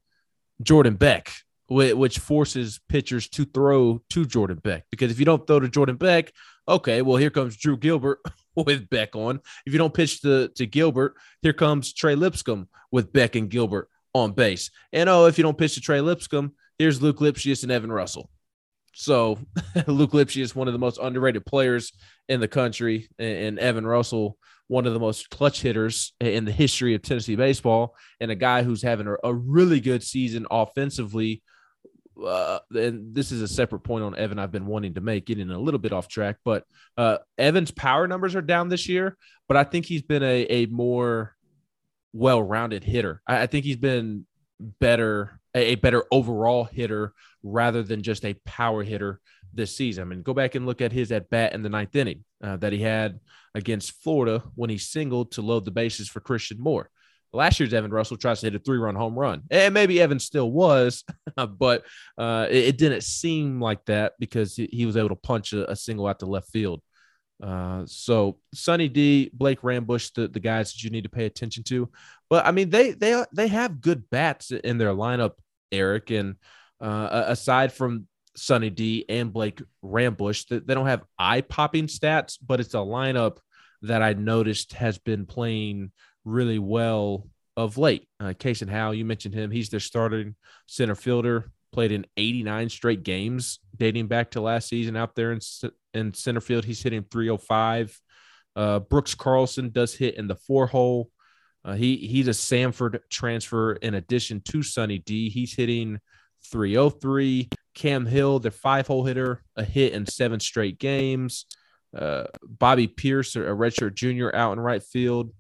Jordan Beck, which forces pitchers to throw to Jordan Beck. Because if you don't throw to Jordan Beck, okay, well, here comes Drew Gilbert with Beck on. If you don't pitch to, to Gilbert, here comes Trey Lipscomb with Beck and Gilbert on base. And oh, if you don't pitch to Trey Lipscomb, here's Luke Lipcius and Evan Russell. So Luke Lipcius, one of the most underrated players in the country, and Evan Russell, one of the most clutch hitters in the history of Tennessee baseball, and a guy who's having a, really good season offensively. Uh, and this is a separate point on Evan I've been wanting to make, getting a little bit off track. But uh, Evan's power numbers are down this year, but I think he's been a, a more well rounded hitter. I, I think he's been better, a better overall hitter rather than just a power hitter this season. I mean, go back and look at his at bat in the ninth inning uh, that he had against Florida when he singled to load the bases for Christian Moore. Last year's Evan Russell tries to hit a three run home run. And maybe Evan still was, but uh, it, it, didn't seem like that because he was able to punch a, a single out to left field. Uh, so Sonny D, Blake Rambusch, the, the guys that you need to pay attention to. But I mean, they they they have good bats in their lineup, Eric. And uh, aside from Sonny D and Blake Rambusch, they, don't have eye popping stats, but it's a lineup that I noticed has been playing really well of late. Uh, Kason Howell, you mentioned him. He's their starting center fielder. Played in 89 straight games dating back to last season out there in, in center field. He's hitting 305. Uh, Brooks Carlson does hit in the four hole. Uh, he he's a Samford transfer in addition to Sonny D. He's hitting 303. Cam Hill, their five hole hitter, a hit in seven straight games. Uh, Bobby Peirce, a redshirt junior, out in right field.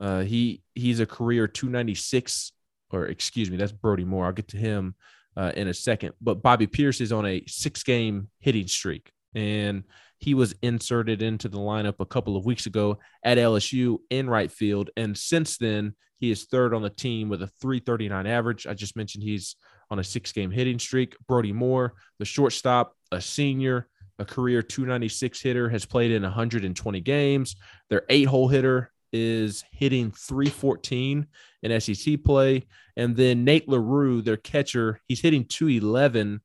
Uh, he he's a career 296, or excuse me, that's Brody Moore. I'll get to him uh, in a second. But Bobby Peirce is on a six game hitting streak, and he was inserted into the lineup a couple of weeks ago at LSU in right field. And since then, he is third on the team with a 339 average. I just mentioned he's on a six game hitting streak. Brody Moore, the shortstop, a senior, a career 296 hitter, has played in 120 games. Their eight hole hitter is hitting 314 in SEC play. And then Nate LaRue, their catcher, he's hitting 211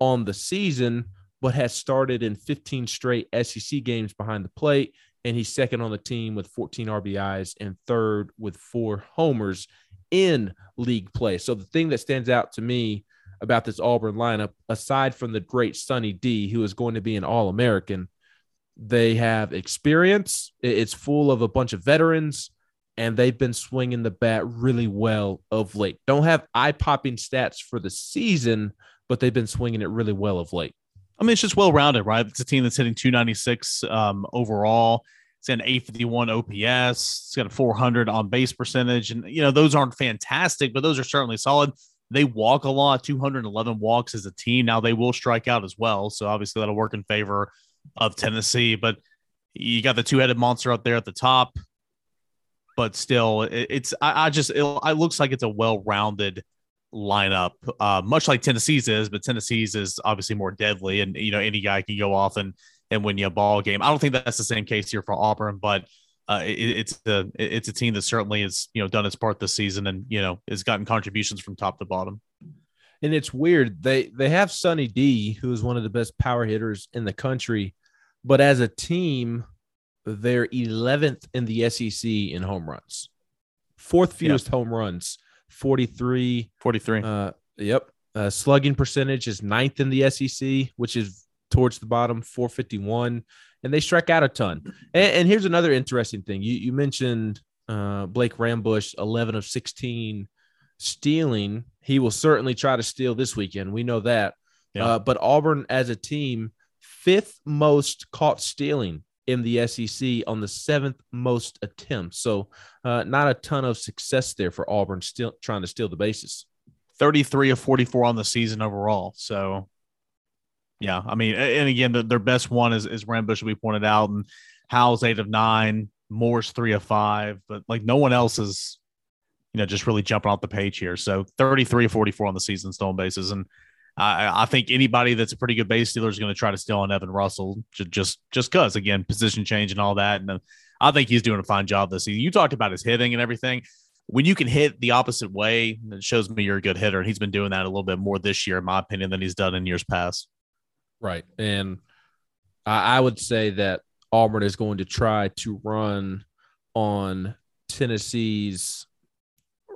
on the season, but has started in 15 straight SEC games behind the plate. And he's second on the team with 14 RBIs and third with four homers in league play. So the thing that stands out to me about this Auburn lineup, aside from the great Sonny D, who is going to be an All American, they have experience. It's full of a bunch of veterans, and they've been swinging the bat really well of late. Don't have eye popping stats for the season, but they've been swinging it really well of late. I mean, it's just well rounded, right? It's a team that's hitting 296 um, overall. Got an 851 OPS. It's got a 400 on base percentage. And, you know, those aren't fantastic, but those are certainly solid. They walk a lot, 211 walks as a team. Now they will strike out as well. So obviously that'll work in favor of Tennessee. But you got the two headed monster up there at the top. but still, it's I, I just it, it, looks like it's a well-rounded lineup, uh, much like Tennessee's is, but Tennessee's is obviously more deadly, and you know any guy can go off and and win you a ball game. I don't think that's the same case here for Auburn, but uh, it, it's a it's a team that certainly has you know done its part this season, and you know has gotten contributions from top to bottom. And it's weird they they have Sonny D, who is one of the best power hitters in the country, but as a team, they're 11th in the SEC in home runs, fourth fewest yep. home runs, 43. 43. Uh, yep. Uh, slugging percentage is ninth in the SEC, which is towards the bottom, 451. And they strike out a ton. And, and here's another interesting thing. You, you mentioned uh, Blake Rambusch, 11 of 16 stealing. He will certainly try to steal this weekend. We know that. Yeah. Uh, but Auburn as a team, fifth most caught stealing in the SEC on the seventh most attempts. So, uh, not a ton of success there for Auburn, still trying to steal the bases. 33 of 44 on the season overall. So, yeah, I mean, and again, the, their best one is, is Rambusch, we pointed out, and Howell's eight of nine, Moore's three of five, but like no one else is, you know, just really jumping off the page here. So 33 of 44 on the season stolen bases. And I, I think anybody that's a pretty good base stealer is going to try to steal on Evan Russell just just because again position change and all that. And uh, I think he's doing a fine job this season. You talked about his hitting and everything. When you can hit the opposite way, it shows me you're a good hitter. And he's been doing that a little bit more this year, in my opinion, than he's done in years past. Right. And I, I would say that Auburn is going to try to run on Tennessee's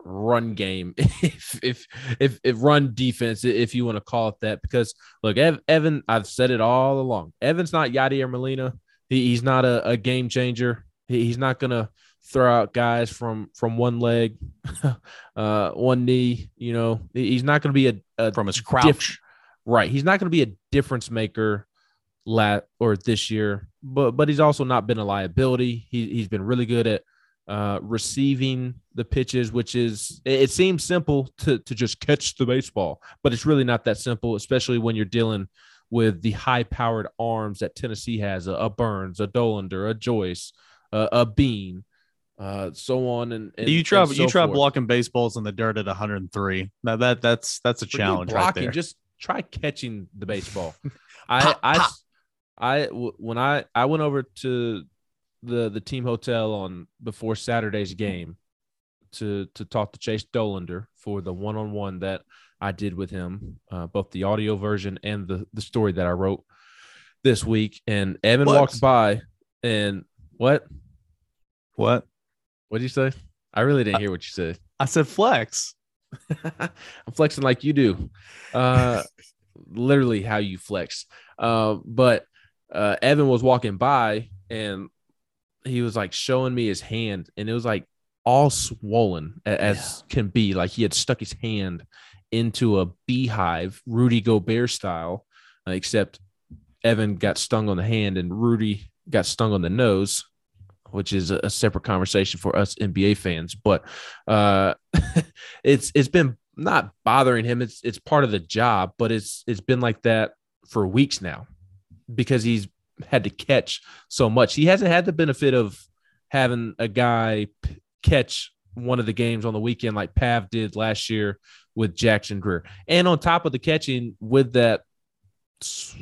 run game, if if if, if run defense, if you want to call it that. Because look, Ev, Evan, I've said it all along. Evan's not Yadier Molina. He, he's not a, a game changer. He, he's not gonna throw out guys from from one leg, uh, one knee. You know, he's not gonna be a, a from his crouch. Diff- right. He's not gonna be a difference maker lat or this year, but but he's also not been a liability. He he's been really good at uh, receiving the pitches, which is it seems simple to to just catch the baseball, but it's really not that simple, especially when you're dealing with the high powered arms that Tennessee has a, a Burns, a Dolander, a Joyce, a, a Beam, uh, so on and, and you try and so you try forth. blocking baseballs in the dirt at 103. Now that that's that's a Forget challenge blocking, right Just try catching the baseball. I pop, I pop. I when I I went over to the the team hotel on before Saturday's game to to talk to Chase Dolander for the one on one that I did with him, uh, both the audio version and the the story that I wrote this week. And Evan what? walked by, and what? What? What did you say? I really didn't hear what you said. I said flex. I'm flexing like you do. Uh, literally how you flex. Uh, but uh, Evan was walking by and he was like showing me his hand, and it was like all swollen as yeah. can be. Like he had stuck his hand into a beehive, Rudy Gobert style, except Evan got stung on the hand and Rudy got stung on the nose, which is a, separate conversation for us NBA fans. But uh, it's it's been not bothering him. It's it's part of the job, but it's it's been like that for weeks now because he's had to catch so much. He hasn't had the benefit of having a guy p- catch one of the games on the weekend like Pav did last year with Jackson Greer. And on top of the catching with that,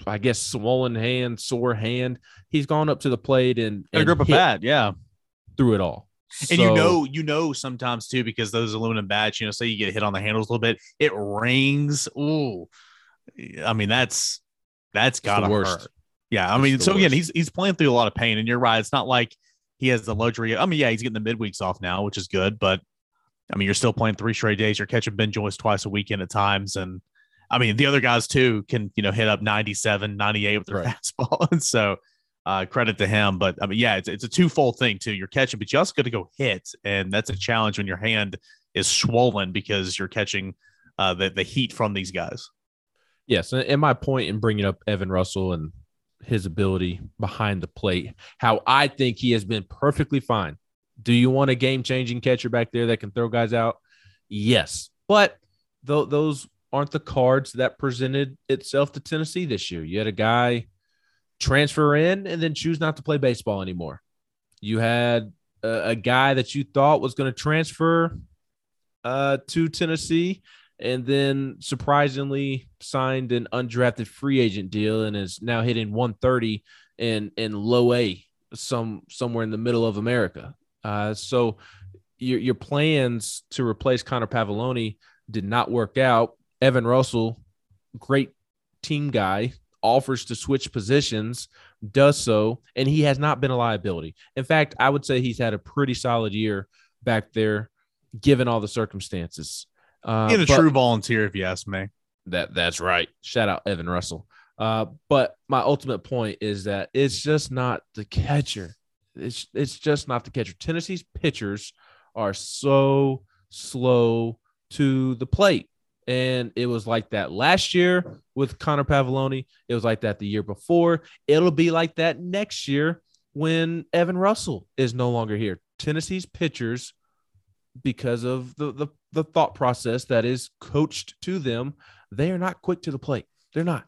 I guess, swollen hand, sore hand, he's gone up to the plate and, and a grip of bat, yeah, through it all. And so, you know, you know, sometimes too, because those aluminum bats, you know, say you get hit on the handles a little bit, it rings. Ooh, I mean, that's that's gotta hurt. Yeah, I mean, so again, he's he's playing through a lot of pain, and you're right. It's not like he has the luxury. I mean, yeah, he's getting the midweeks off now, which is good, but I mean, you're still playing three straight days. You're catching Ben Joyce twice a weekend at times, and I mean, the other guys too can you know hit up 97, 98 with their right. fastball, and so uh, credit to him. But I mean, yeah, it's it's a twofold thing too. You're catching, but you also got to go hit, and that's a challenge when your hand is swollen because you're catching uh, the the heat from these guys. Yes, and my point in bringing up Evan Russell and his ability behind the plate. How I think he has been perfectly fine. Do you want a game changing catcher back there that can throw guys out? Yes. But th- those aren't the cards that presented itself to Tennessee this year. You had a guy transfer in and then choose not to play baseball anymore. You had a, a guy that you thought was going to transfer uh, to Tennessee, and then surprisingly signed an undrafted free agent deal and is now hitting 130 in in low A, some somewhere in the middle of America. Uh, so your your plans to replace Connor Pavolony did not work out. Evan Russell, great team guy, offers to switch positions, does so, and he has not been a liability. In fact, I would say he's had a pretty solid year back there, given all the circumstances. Uh, he's a but, true volunteer, if you ask me. That that's right. Shout out Evan Russell. Uh, but my ultimate point is that it's just not the catcher. It's it's just not the catcher. Tennessee's pitchers are so slow to the plate. And it was like that last year with Connor Pavolony. It was like that the year before. It'll be like that next year when Evan Russell is no longer here. Tennessee's pitchers, because of the, the, the thought process that is coached to them, they are not quick to the plate. They're not.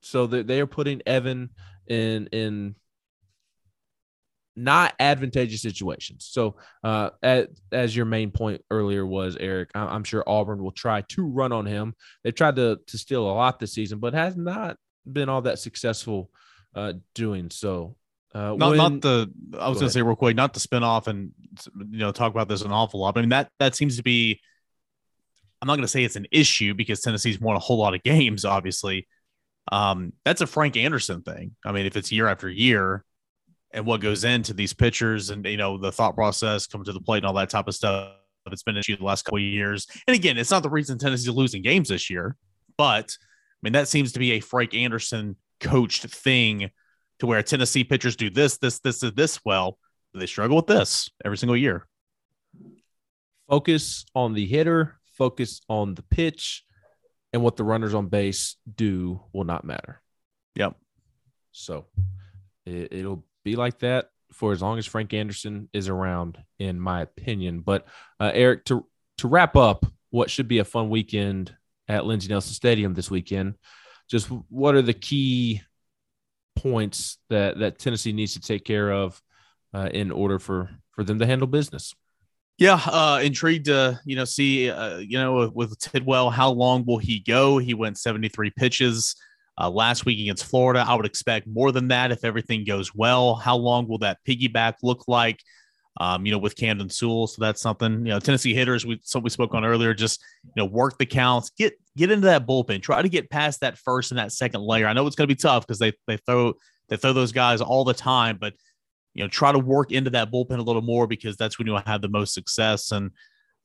So they, they are putting Evan in in not advantageous situations. So, uh, at, as your main point earlier was, Eric, I'm sure Auburn will try to run on him. They've tried to to steal a lot this season, but has not been all that successful uh, doing so. Uh, not, when, not the I was go gonna say real quick, not to spin off and you know talk about this an awful lot. But I mean that that seems to be. I'm not gonna say it's an issue because Tennessee's won a whole lot of games, obviously. Um, that's a Frank Anderson thing. I mean, if it's year after year, and what goes into these pitchers and you know the thought process coming to the plate and all that type of stuff. It's been an issue the last couple of years. And again, it's not the reason Tennessee's losing games this year, but I mean that seems to be a Frank Anderson coached thing to where Tennessee pitchers do this, this, this, and this well. They struggle with this every single year. Focus on the hitter, focus on the pitch, and what the runners on base do will not matter. Yep. So it, it'll be like that for as long as Frank Anderson is around, in my opinion. But uh, Eric, to to wrap up, what should be a fun weekend at Lindsey Nelson Stadium this weekend? Just what are the key points that that Tennessee needs to take care of uh, in order for for them to handle business? Yeah, uh, intrigued to you know see uh, you know with Tidwell, how long will he go? He went 73 pitches uh, last week against Florida. I would expect more than that if everything goes well. How long will that piggyback look like? Um, you know, with Camden Sewell. So that's something, you know, Tennessee hitters, we so we spoke on earlier, just you know, work the counts, get get into that bullpen, try to get past that first and that second layer. I know it's gonna be tough because they they throw they throw those guys all the time, but you know, try to work into that bullpen a little more because that's when you'll have the most success. And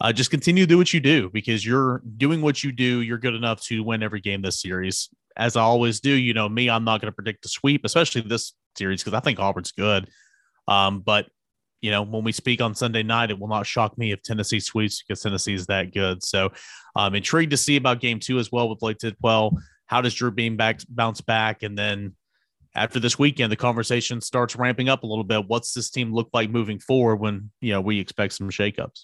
uh, just continue to do what you do because you're doing what you do. You're good enough to win every game this series as I always do, you know me, I'm not going to predict a sweep, especially this series because I think Auburn's good. Um, but you know, when we speak on Sunday night, it will not shock me if Tennessee sweeps because Tennessee is that good. So I'm um, intrigued to see about game two as well with Blade Tidwell. How does Drew Beam back bounce back? And then after this weekend, the conversation starts ramping up a little bit. What's this team look like moving forward when you know we expect some shakeups?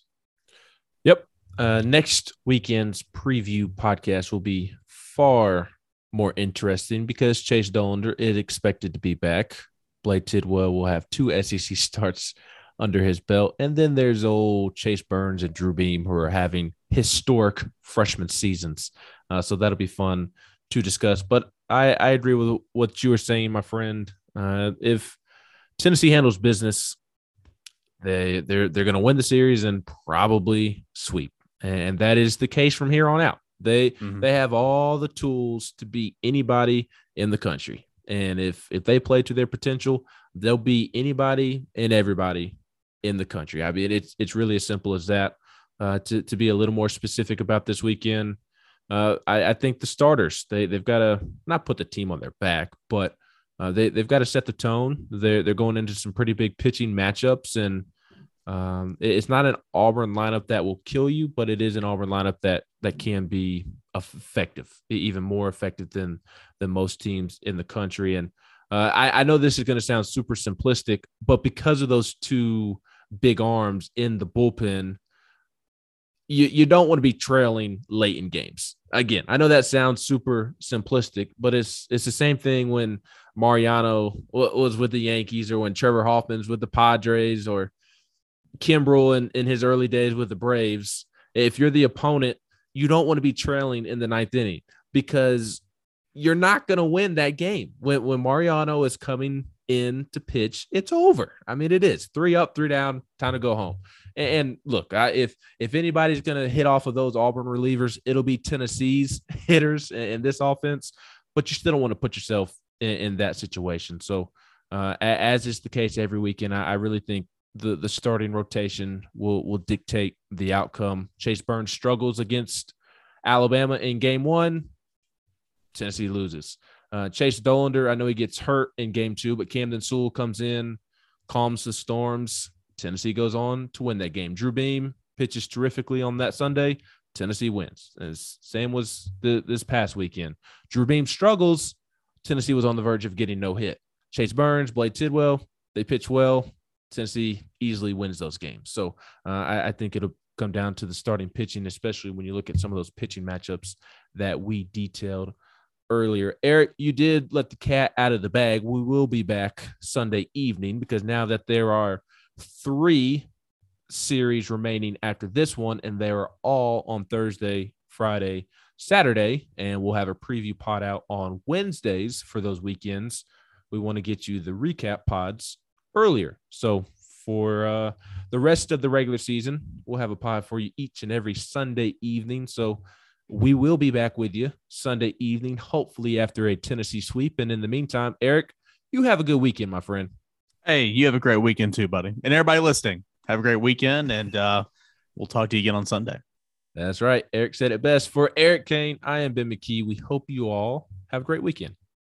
Yep. Uh, next weekend's preview podcast will be far more interesting because Chase Dollander is expected to be back. Blade Tidwell will have two SEC starts under his belt. And then there's old Chase Burns and Drew Beam who are having historic freshman seasons. Uh, so that'll be fun to discuss. But I, I agree with what you were saying, my friend. Uh, if Tennessee handles business, they they're they're going to win the series and probably sweep, and that is the case from here on out. They mm-hmm. they have all the tools to beat anybody in the country. And if if they play to their potential, they'll beat anybody and everybody in the country. I mean, it's it's really as simple as that. Uh, to to be a little more specific about this weekend, uh, I, I think the starters they they've got to not put the team on their back, but uh, they they've got to set the tone. They're they're going into some pretty big pitching matchups, and um, it's not an Auburn lineup that will kill you, but it is an Auburn lineup that that can be effective, even more effective than than most teams in the country. And uh, I, I know this is going to sound super simplistic, but because of those two big arms in the bullpen, you you don't want to be trailing late in games. Again, I know that sounds super simplistic, but it's it's the same thing when Mariano was with the Yankees or when Trevor Hoffman's with the Padres or Kimbrel in, in his early days with the Braves, if you're the opponent, you don't want to be trailing in the ninth inning because you're not going to win that game. When, when Mariano is coming in to pitch, it's over. I mean, it is three up, three down, time to go home. And, and look, I, if if anybody's going to hit off of those Auburn relievers, it'll be Tennessee's hitters in, in this offense. But you still don't want to put yourself in, in that situation. So, uh, as is the case every weekend, I, I really think the the starting rotation will will dictate the outcome. Chase Burns struggles against Alabama in game one. Tennessee loses. Uh, Chase Dollander, I know he gets hurt in game two, but Camden Sewell comes in, calms the storms. Tennessee goes on to win that game. Drew Beam pitches terrifically on that Sunday. Tennessee wins. As same was the, this past weekend. Drew Beam struggles. Tennessee was on the verge of getting no hit. Chase Burns, Blade Tidwell, they pitch well. Tennessee easily wins those games. So uh, I, I, think it'll come down to the starting pitching, especially when you look at some of those pitching matchups that we detailed earlier. Eric, you did let the cat out of the bag. We will be back Sunday evening because now that there are three series remaining after this one, and they are all on Thursday, Friday, Saturday, and we'll have a preview pod out on Wednesdays for those weekends. We want to get you the recap pods earlier. So for uh, the rest of the regular season, we'll have a pod for you each and every Sunday evening. So we will be back with you Sunday evening, hopefully after a Tennessee sweep. And in the meantime, Eric, you have a good weekend, my friend. Hey, you have a great weekend too, buddy. And everybody listening, have a great weekend. And uh, we'll talk to you again on Sunday. That's right. Eric said it best. For Eric Cain, I am Ben McKee. We hope you all have a great weekend.